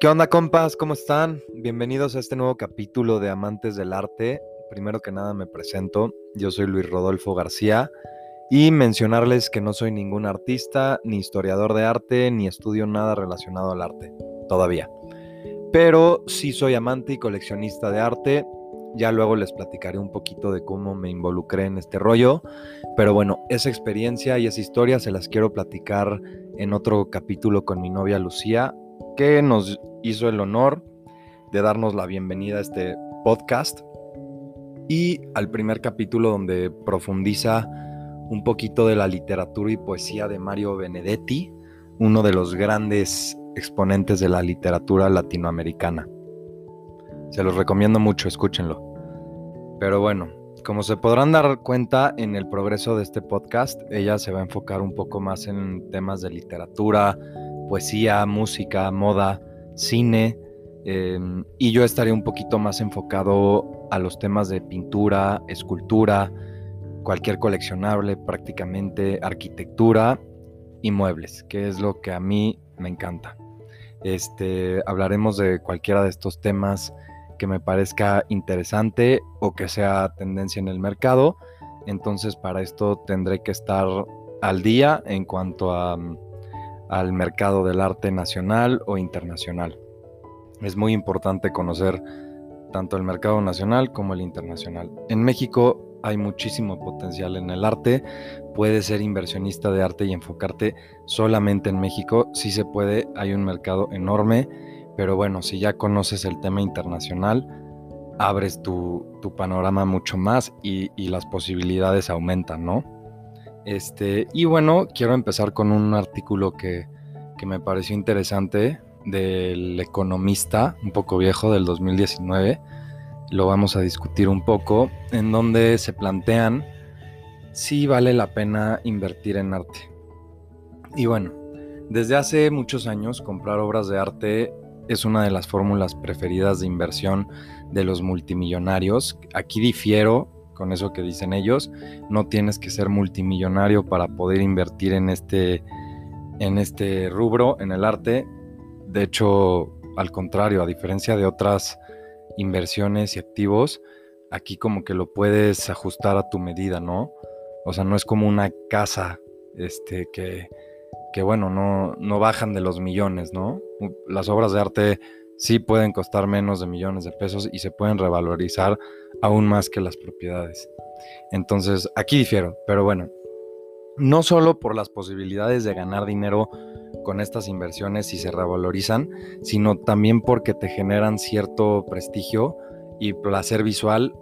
¿Qué onda compas? ¿Cómo están? Bienvenidos a este nuevo capítulo de Amantes del Arte. Primero que nada me presento, yo soy Luis Rodolfo García y mencionarles que no soy ningún artista, ni historiador de arte, ni estudio nada relacionado al arte, todavía. Pero sí soy amante y coleccionista de arte. Ya luego les platicaré un poquito de cómo me involucré en este rollo. Pero bueno, esa experiencia y esa historia se las quiero platicar en otro capítulo con mi novia Lucía, que nos hizo el honor de darnos la bienvenida a este podcast y al primer capítulo donde profundiza un poquito de la literatura y poesía de Mario Benedetti, uno de los grandes exponentes de la literatura latinoamericana. Se los recomiendo mucho, escúchenlo. Pero bueno, como se podrán dar cuenta en el progreso de este podcast, ella se va a enfocar un poco más en temas de literatura, poesía, música, moda, cine, em, y yo estaré un poquito más enfocado a los temas de pintura, escultura, cualquier coleccionable, prácticamente arquitectura y muebles, que es lo que a mí me encanta. Este, hablaremos de cualquiera de estos temas que me parezca interesante o que sea tendencia en el mercado. Entonces para esto tendré que estar al día en cuanto a al mercado del arte nacional o internacional. Es muy importante conocer tanto el mercado nacional como el internacional. En México hay muchísimo potencial en el arte. Puedes ser inversionista de arte y enfocarte solamente en México. Sí se puede, hay un mercado enorme, pero bueno, si ya conoces el tema internacional, abres tu, panorama mucho más y, y las posibilidades aumentan, ¿no? Este, y bueno, quiero empezar con un artículo que, me pareció interesante del economista, un poco viejo, del 2019. Lo vamos a discutir un poco, en donde se plantean si vale la pena invertir en arte. Y bueno, desde hace muchos años comprar obras de arte es una de las fórmulas preferidas de inversión de los multimillonarios. Aquí difiero con eso que dicen ellos. No tienes que ser multimillonario para poder invertir en este, en este rubro, en el arte. De hecho, al contrario, a diferencia de otras inversiones y activos, aquí como que lo puedes ajustar a tu medida, ¿no? O sea, no es como una casa este, que, que bueno, no, no bajan de los millones, ¿no? Las obras de arte sí pueden costar menos de millones de pesos y se pueden revalorizar aún más que las propiedades. Entonces, aquí difiero, pero bueno, no solo por las posibilidades de ganar dinero con estas inversiones si se revalorizan, sino también porque te generan cierto prestigio y placer visual.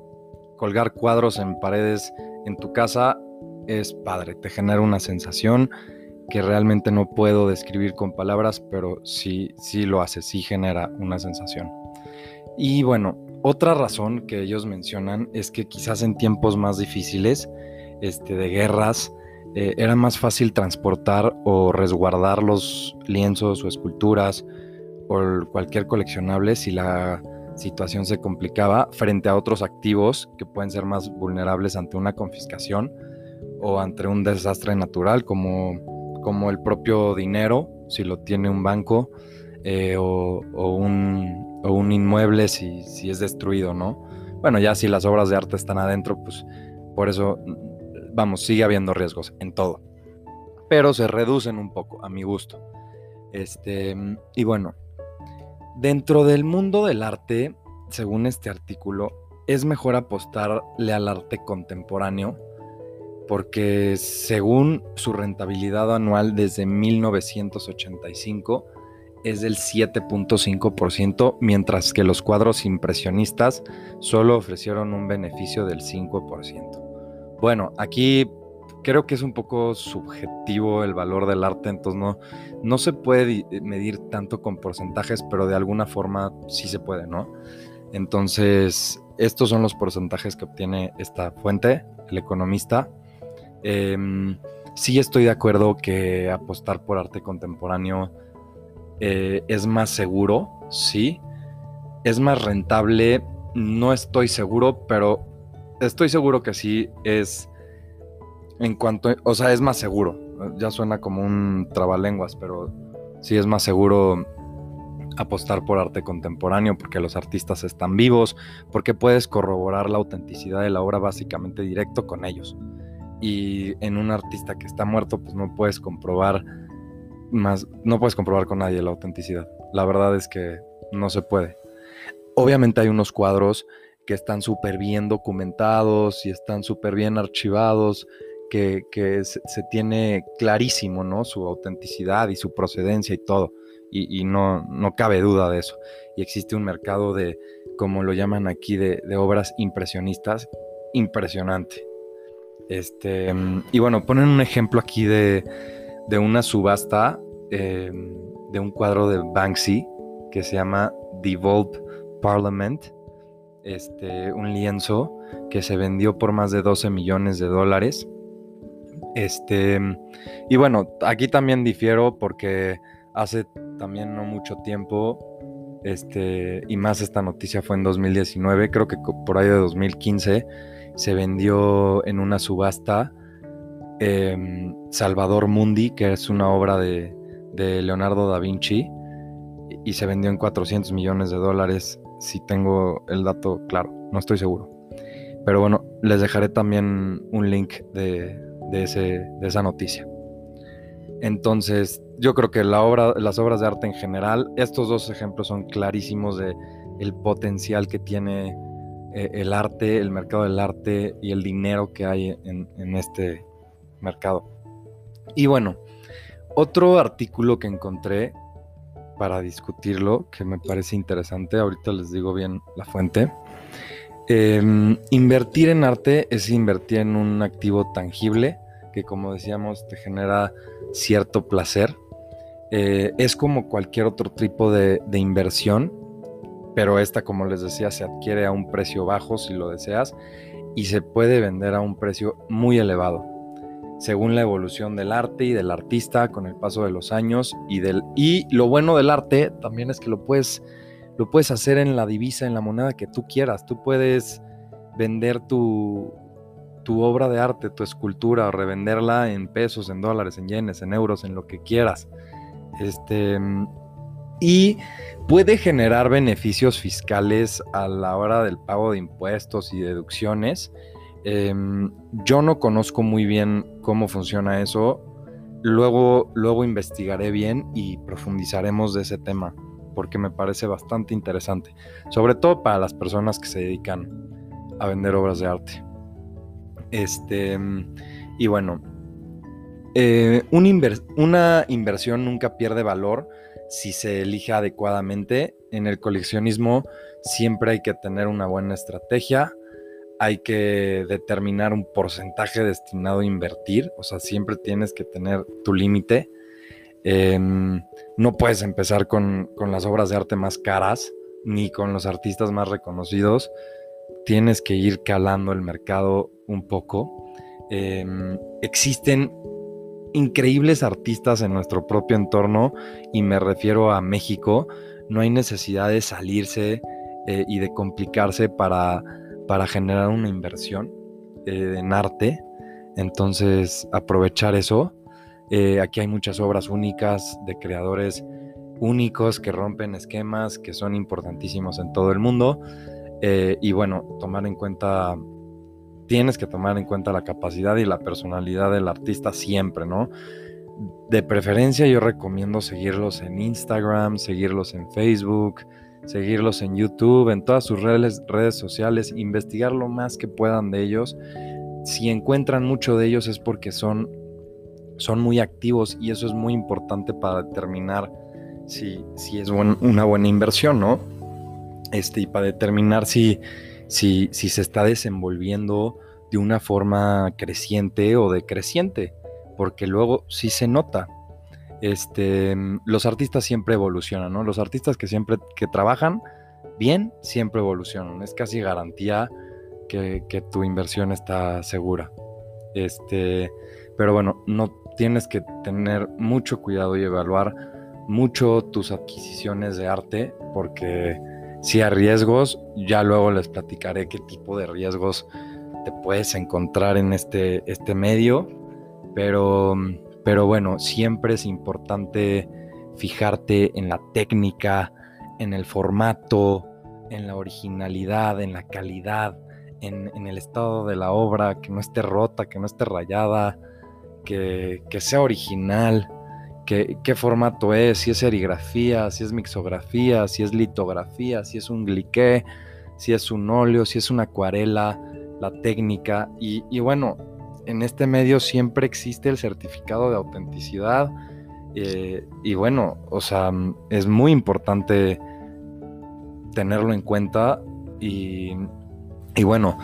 Colgar cuadros en paredes en tu casa es padre, te genera una sensación que realmente no puedo describir con palabras, pero sí, sí lo hace, sí genera una sensación. Y bueno, otra razón que ellos mencionan es que quizás en tiempos más difíciles, este, de guerras, eh, era más fácil transportar o resguardar los lienzos o esculturas o cualquier coleccionable si la situación se complicaba frente a otros activos que pueden ser más vulnerables ante una confiscación o ante un desastre natural como como el propio dinero, si lo tiene un banco, eh, o, un, inmueble si, si, es destruido, ¿no? Bueno, ya si las obras de arte están adentro, pues por eso, vamos, sigue habiendo riesgos en todo. Pero se reducen un poco, a mi gusto. Este, y bueno, dentro del mundo del arte, según este artículo, es mejor apostarle al arte contemporáneo porque según su rentabilidad anual desde 1985 es del 7.5%, mientras que los cuadros impresionistas solo ofrecieron un beneficio del 5%. Bueno, aquí creo que es un poco subjetivo el valor del arte, entonces no, no se puede medir tanto con porcentajes, pero de alguna forma sí se puede, ¿no? Entonces, estos son los porcentajes que obtiene esta fuente, el economista. Em, sí estoy de acuerdo que apostar por arte contemporáneo eh, es más seguro, sí. Es más rentable, no estoy seguro, pero estoy seguro que sí es en cuanto, o sea, es más seguro. Ya suena como un trabalenguas, pero sí es más seguro apostar por arte contemporáneo porque los artistas están vivos, porque puedes corroborar la autenticidad de la obra básicamente directo con ellos. Y en un artista que está muerto, pues no puedes comprobar más, no puedes comprobar con nadie la autenticidad. La verdad es que no se puede. Obviamente hay unos cuadros que están súper bien documentados y están súper bien archivados, que, se, se, tiene clarísimo, ¿no? Su autenticidad y su procedencia y todo y, no, no, cabe duda de eso. Y existe un mercado de, como lo llaman aquí, de, obras impresionistas, impresionante. Este, y bueno, ponen un ejemplo aquí de, una subasta em, de un cuadro de Banksy que se llama Devolved Parliament, este, un lienzo que se vendió por más de 12 millones de dólares. Este, y bueno, aquí también difiero porque hace también no mucho tiempo, este, y más esta noticia fue en 2019, creo que por ahí de 2015, se vendió en una subasta em, Salvador Mundi, que es una obra de, Leonardo da Vinci, y se vendió en 400 millones de dólares, si tengo el dato claro, no estoy seguro. Pero bueno, les dejaré también un link de, ese, de esa noticia. Entonces, yo creo que las obras de arte en general, estos dos ejemplos son clarísimos de el potencial que tiene eh, el arte, el mercado del arte y el dinero que hay en, este mercado. Y bueno, otro artículo que encontré para discutirlo, que me parece interesante, ahorita les digo bien la fuente. Em, invertir en arte es invertir en un activo tangible que como decíamos te genera cierto placer. Eh, es como cualquier otro tipo de, inversión, pero esta, como les decía, se adquiere a un precio bajo si lo deseas y se puede vender a un precio muy elevado, según la evolución del arte y del artista con el paso de los años y del y lo bueno del arte también es que lo puedes lo puedes hacer en la divisa, en la moneda que tú quieras. Tú puedes vender tu, tu obra de arte, tu escultura, revenderla en pesos, en dólares, en yenes, en euros, en lo que quieras. Este, y puede generar beneficios fiscales a la hora del pago de impuestos y deducciones. Em, yo no conozco muy bien cómo funciona eso. Luego, luego investigaré bien y profundizaremos de ese tema porque me parece bastante interesante, sobre todo para las personas que se dedican a vender obras de arte. Este, y bueno, eh, una inversión nunca pierde valor si se elige adecuadamente. En el coleccionismo siempre hay que tener una buena estrategia, hay que determinar un porcentaje destinado a invertir, o sea, siempre tienes que tener tu límite. Em, no puedes empezar con, con las obras de arte más caras ni con los artistas más reconocidos. Tienes que ir calando el mercado un poco. Em, existen increíbles artistas en nuestro propio entorno y me refiero a México. No hay necesidad de salirse eh, y de complicarse para, para generar una inversión eh, en arte. Entonces, aprovechar eso. Eh, aquí hay muchas obras únicas de creadores únicos que rompen esquemas, que son importantísimos en todo el mundo. y bueno, tomar en cuenta tienes que tomar en cuenta la capacidad y la personalidad del artista siempre, ¿no? De preferencia yo recomiendo seguirlos en Instagram, seguirlos en Facebook, seguirlos en YouTube, en todas sus redes, redes sociales, investigar lo más que puedan de ellos. Si encuentran mucho de ellos es porque son, son muy activos y eso es muy importante para determinar si, si es una buena inversión, ¿no? Este, y para determinar si, si, se está desenvolviendo de una forma creciente o decreciente, porque luego sí se nota. Este, los artistas siempre evolucionan, ¿no? Los artistas que siempre que trabajan bien siempre evolucionan. Es casi garantía que, tu inversión está segura. Este, pero bueno, no tienes que tener mucho cuidado y evaluar mucho tus adquisiciones de arte porque si hay riesgos, ya luego les platicaré qué tipo de riesgos te puedes encontrar en este, este medio, pero, pero bueno, siempre es importante fijarte en la técnica, en el formato, en la originalidad, en la calidad, en, el estado de la obra, que no esté rota, que no esté rayada, que, sea original, qué formato es, si es serigrafía, si es mixografía, si es litografía, si es un gliqué, si es un óleo, si es una acuarela, la técnica. Y, bueno, en este medio siempre existe el certificado de autenticidad. Eh, y bueno, o sea, es muy importante tenerlo en cuenta y bueno,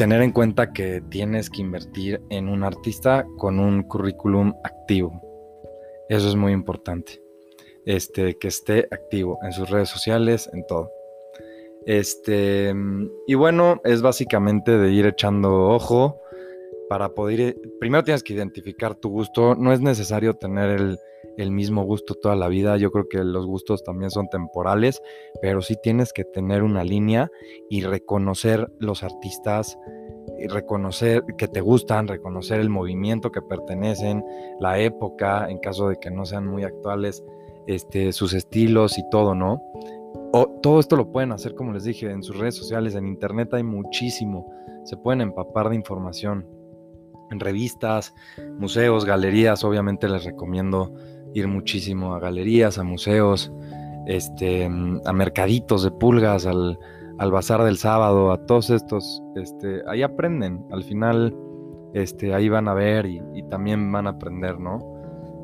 tener en cuenta que tienes que invertir en un artista con un currículum activo. Eso es muy importante. Este, que esté activo en sus redes sociales, en todo. Este, y bueno, es básicamente de ir echando ojo para poder, primero tienes que identificar tu gusto, no es necesario tener el, mismo gusto toda la vida, yo creo que los gustos también son temporales, pero sí tienes que tener una línea y reconocer los artistas, y reconocer que te gustan, reconocer el movimiento que pertenecen, la época, en caso de que no sean muy actuales, este, sus estilos y todo, ¿no? O, todo esto lo pueden hacer, como les dije, en sus redes sociales, en internet hay muchísimo, se pueden empapar de información en revistas, museos, galerías. Obviamente les recomiendo ir muchísimo a galerías, a museos, este, a mercaditos de pulgas, al, bazar del sábado, a todos estos. Este, ahí aprenden. Al final, este, ahí van a ver y, también van a aprender, ¿no?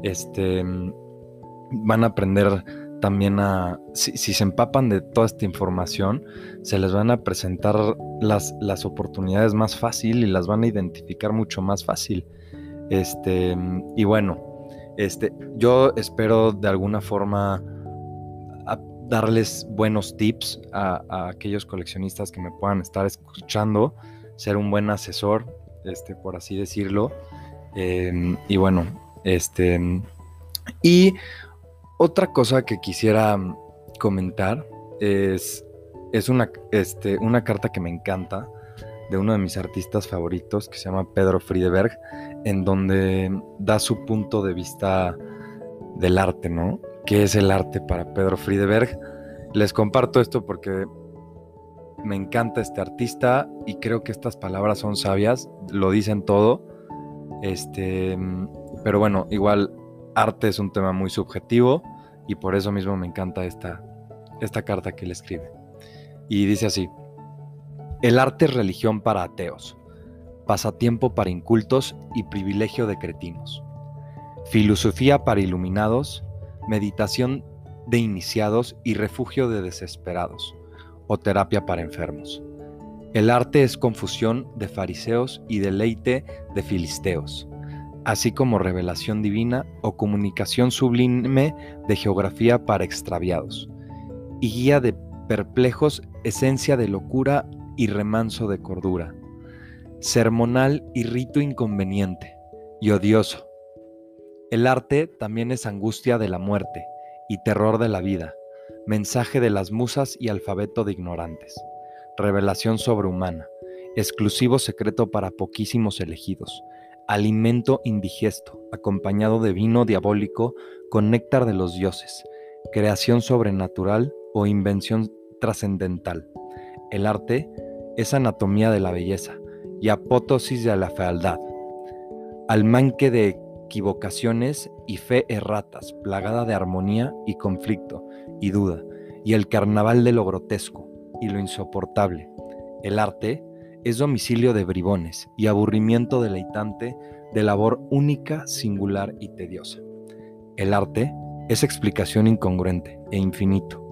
Este, van a aprender también a, si, se empapan de toda esta información, se les van a presentar las, las oportunidades más fácil y las van a identificar mucho más fácil. Este, y bueno, este, yo espero de alguna forma darles buenos tips a, aquellos coleccionistas que me puedan estar escuchando, ser un buen asesor, este, por así decirlo. Em, y bueno, este, y otra cosa que quisiera comentar es, es una, este, una carta que me encanta de uno de mis artistas favoritos que se llama Pedro Friedeberg, en donde da su punto de vista del arte, ¿no? ¿Qué es el arte para Pedro Friedeberg? Les comparto esto porque me encanta este artista y creo que estas palabras son sabias, lo dicen todo. Este, pero bueno, igual arte es un tema muy subjetivo y por eso mismo me encanta esta, esta carta que él escribe. Y dice así, el arte es religión para ateos, pasatiempo para incultos y privilegio de cretinos, filosofía para iluminados, meditación de iniciados y refugio de desesperados, o terapia para enfermos. El arte es confusión de fariseos y deleite de filisteos así como revelación divina o comunicación sublime de geografía para extraviados, y guía de perplejos, esencia de locura y remanso de cordura, sermonal y rito inconveniente y odioso. El arte también es angustia de la muerte y terror de la vida, mensaje de las musas y alfabeto de ignorantes, revelación sobrehumana, exclusivo secreto para poquísimos elegidos, alimento indigesto, acompañado de vino diabólico con néctar de los dioses, creación sobrenatural o invención trascendental. El arte es anatomía de la belleza y apótesis de la fealdad, almanque de equivocaciones y fe erratas, plagada de armonía y conflicto y duda, y el carnaval de lo grotesco y lo insoportable. El arte es domicilio de bribones y aburrimiento deleitante de labor única, singular y tediosa. El arte es explicación incongruente e infinito.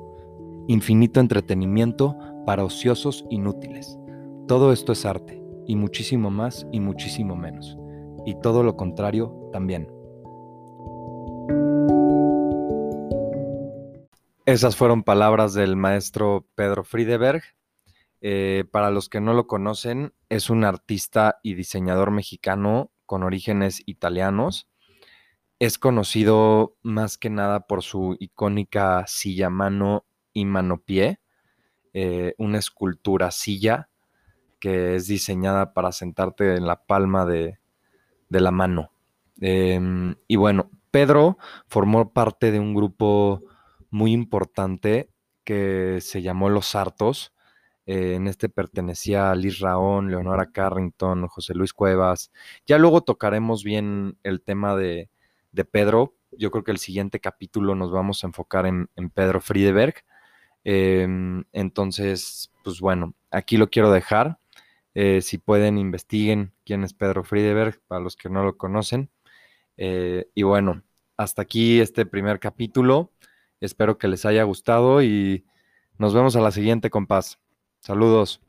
Infinito entretenimiento para ociosos inútiles. Todo esto es arte, y muchísimo más y muchísimo menos. Y todo lo contrario también. Esas fueron palabras del maestro Pedro Friedeberg, eh, para los que no lo conocen, es un artista y diseñador mexicano con orígenes italianos. Es conocido más que nada por su icónica silla mano y mano-pie, eh, una escultura silla que es diseñada para sentarte en la palma de, la mano. Em, y bueno, Pedro formó parte de un grupo muy importante que se llamó Los Sartos. Eh, en este pertenecía Liz Raón, Leonora Carrington, José Luis Cuevas. Ya luego tocaremos bien el tema de, Pedro. Yo creo que el siguiente capítulo nos vamos a enfocar en, Pedro Friedeberg. Em, entonces, pues bueno, aquí lo quiero dejar. Eh, si pueden, investiguen quién es Pedro Friedeberg, para los que no lo conocen. Eh, y bueno, hasta aquí este primer capítulo. Espero que les haya gustado y nos vemos a la siguiente, compás. Saludos.